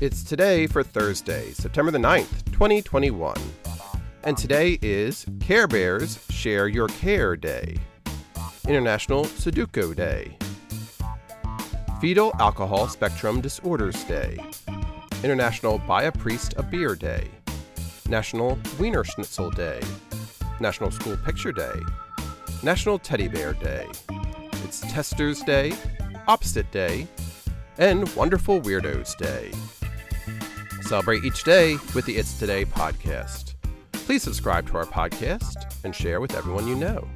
It's today for Thursday, September the 9th, 2021. And today is Care Bears Share Your Care Day, International Sudoku Day, Fetal Alcohol Spectrum Disorders Day, International Buy a Priest a Beer Day, National Wiener Schnitzel Day, National School Picture Day, National Teddy Bear Day. It's Testers Day, Opposite Day, and Wonderful Weirdos Day. Celebrate each day with the It's Today podcast. Please subscribe to our podcast and share with everyone you know.